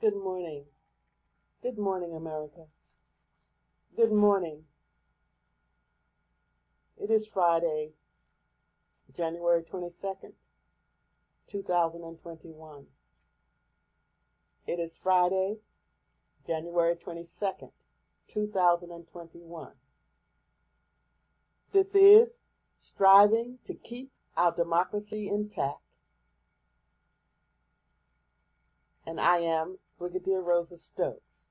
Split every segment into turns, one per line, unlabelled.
Good morning. Good morning, America. Good morning. It is Friday, January 22nd, 2021. It is Friday, January 22nd, 2021. This is Striving to Keep Our Democracy Intact. And I am Brigadier Rosa Stokes.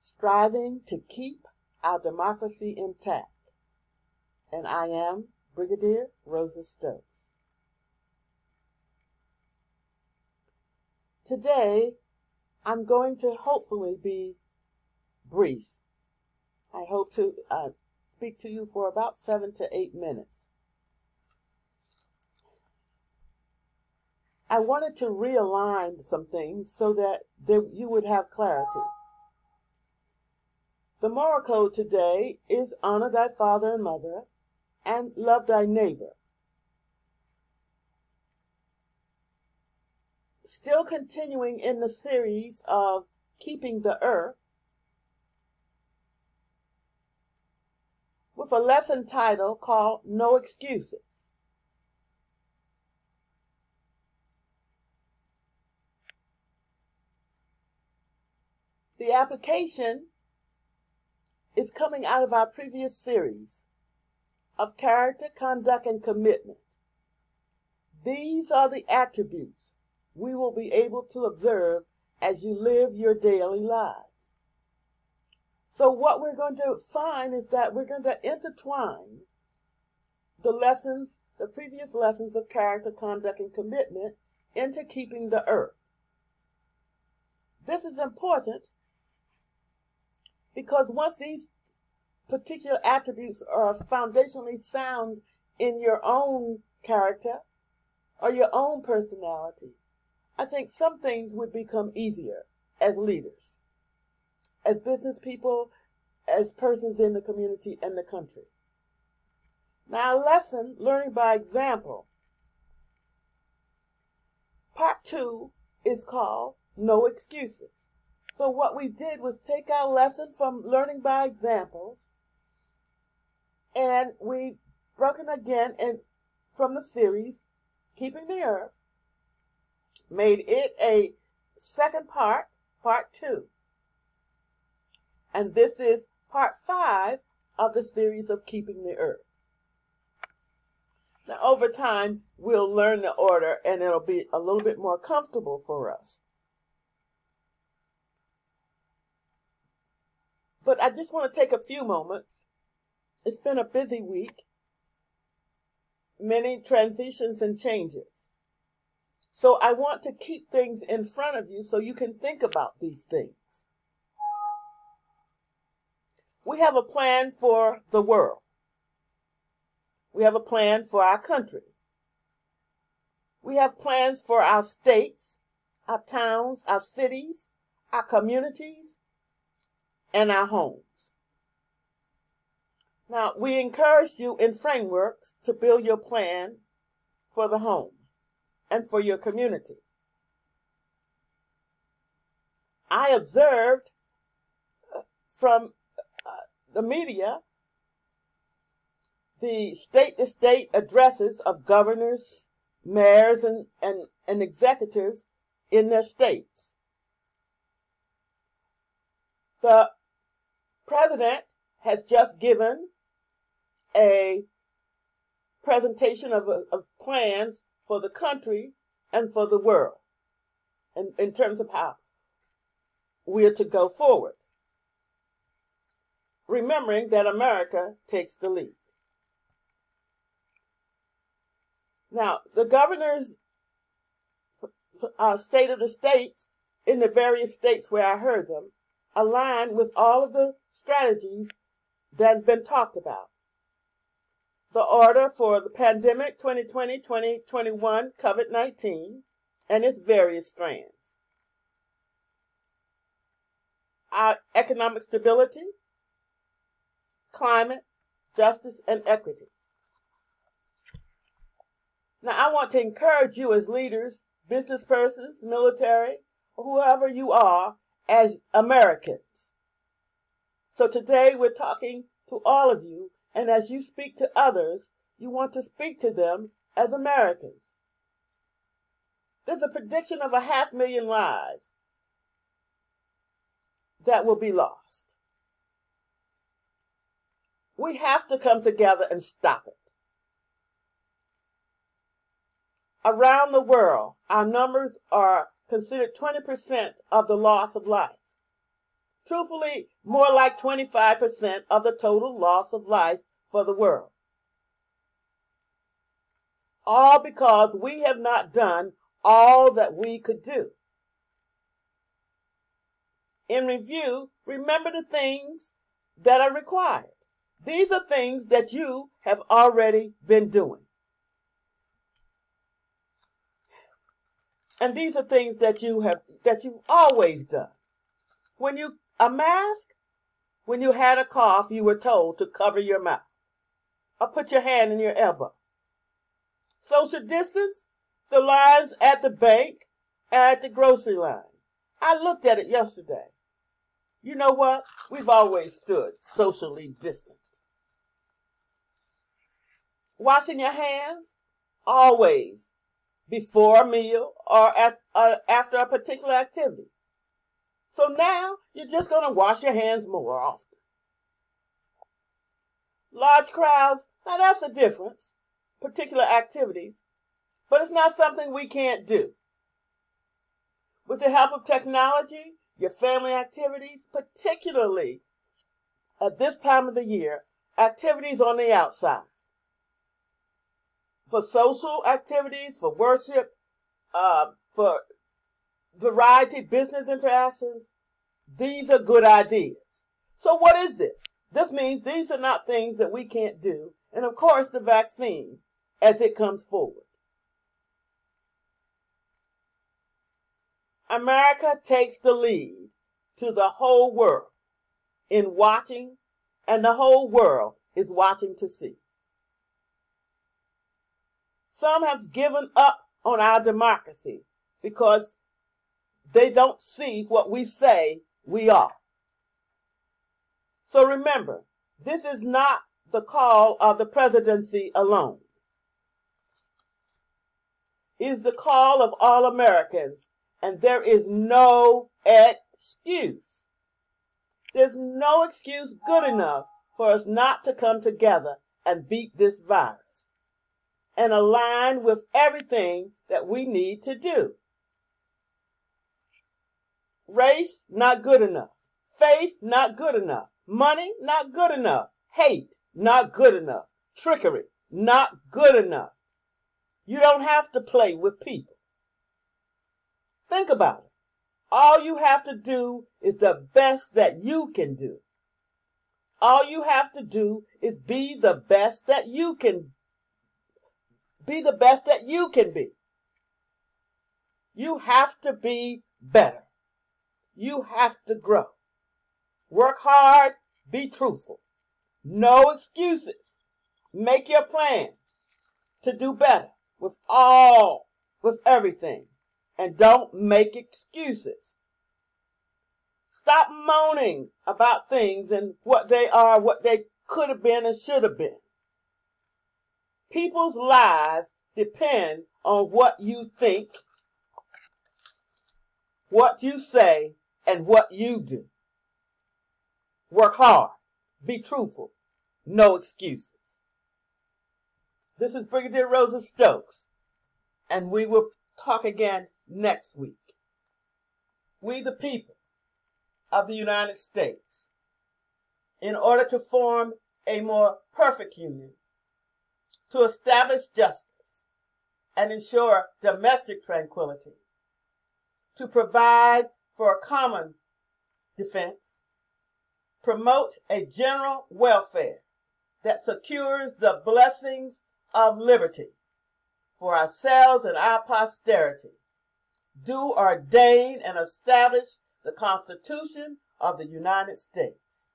Striving to keep our democracy intact. And I am Brigadier Rosa Stokes. Today, I'm going to hopefully be brief. I hope to uh, speak to you for about seven to eight minutes. I wanted to realign some things so that there, you would have clarity. The moral code today is honor thy father and mother and love thy neighbor. Still continuing in the series of keeping the earth with a lesson title called No Excuses. The application is coming out of our previous series of character, conduct, and commitment. These are the attributes we will be able to observe as you live your daily lives. So, what we're going to find is that we're going to intertwine the lessons, the previous lessons of character, conduct, and commitment into keeping the earth. This is important because once these particular attributes are foundationally sound in your own character or your own personality, I think some things would become easier as leaders, as business people, as persons in the community and the country. Now, lesson learning by example. Part two is called No Excuses. So what we did was take our lesson from learning by examples and we broken again and from the series Keeping the Earth, made it a second part, part two. And this is part five of the series of Keeping the Earth. Now, over time, we'll learn the order and it'll be a little bit more comfortable for us. But I just want to take a few moments. It's been a busy week, many transitions and changes. So I want to keep things in front of you so you can think about these things. We have a plan for the world. We have a plan for our country. We have plans for our states, our towns, our cities, our communities, and our homes. Now, we encourage you in frameworks to build your plan for the home and for your community. I observed uh, from uh, the media the state to state addresses of governors, mayors, and, and, and executives in their states. The president has just given a presentation of, of plans for the country and for the world in, in terms of how we're to go forward. Remembering that America takes the lead. Now, the governors uh, state of the states in the various states where I heard them align with all of the strategies that has been talked about. The order for the pandemic 2020-2021 COVID-19 and its various strands. Our economic stability, climate, justice, and equity. Now, I want to encourage you as leaders, business persons, military, whoever you are, as Americans. So today we're talking to all of you, and as you speak to others, you want to speak to them as Americans. There's a prediction of a half million lives that will be lost. We have to come together and stop it. Around the world, our numbers are considered 20% of the loss of life. Truthfully, more like 25% of the total loss of life for the world. All because we have not done all that we could do. In review, remember the things that are required. These are things that you have already been doing. And these are things that you have that you've always done. When you a mask, when you had a cough, you were told to cover your mouth or put your hand in your elbow. Social distance, the lines at the bank, at the grocery line. I looked at it yesterday. You know what? We've always stood socially distant. Washing your hands, always before a meal or uh, after a particular activity. So now you're just going to wash your hands more often. Large crowds, now that's a difference, particular activities, but it's not something we can't do. With the help of technology, your family activities, particularly at this time of the year, activities on the outside. For social activities, for worship, uh, for variety business interactions, these are good ideas. So what is this? This means these are not things that we can't do. And of course, the vaccine as it comes forward. America takes the lead to the whole world in watching, and the whole world is watching to see. Some have given up on our democracy because they don't see what we say we are. So remember, this is not the call of the presidency alone. It is the call of all Americans, and there is no excuse. There's no excuse good enough for us not to come together and beat this virus and align with everything that we need to do. Race, not good enough. Faith, not good enough. Money, not good enough. Hate, not good enough. Trickery, not good enough. You don't have to play with people. Think about it. All you have to do is the best that you can do. All you have to do is be the best that you can be the best that you can be. You have to be better. You have to grow. Work hard, be truthful. No excuses. Make your plan to do better with all, with everything. And don't make excuses. Stop moaning about things and what they are, what they could have been and should have been. People's lives depend on what you think, what you say, and what you do. Work hard. Be truthful. No excuses. This is Brigadier Rosa Stokes, and we will talk again next week. We, the people of the United States, in order to form a more perfect union, to establish justice and ensure domestic tranquility, to provide for a common defense, promote a general welfare that secures the blessings of liberty for ourselves and our posterity, do ordain and establish the Constitution of the United States.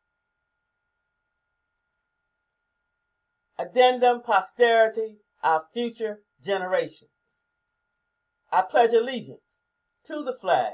Addendum posterity, our future generations. I pledge allegiance to the flag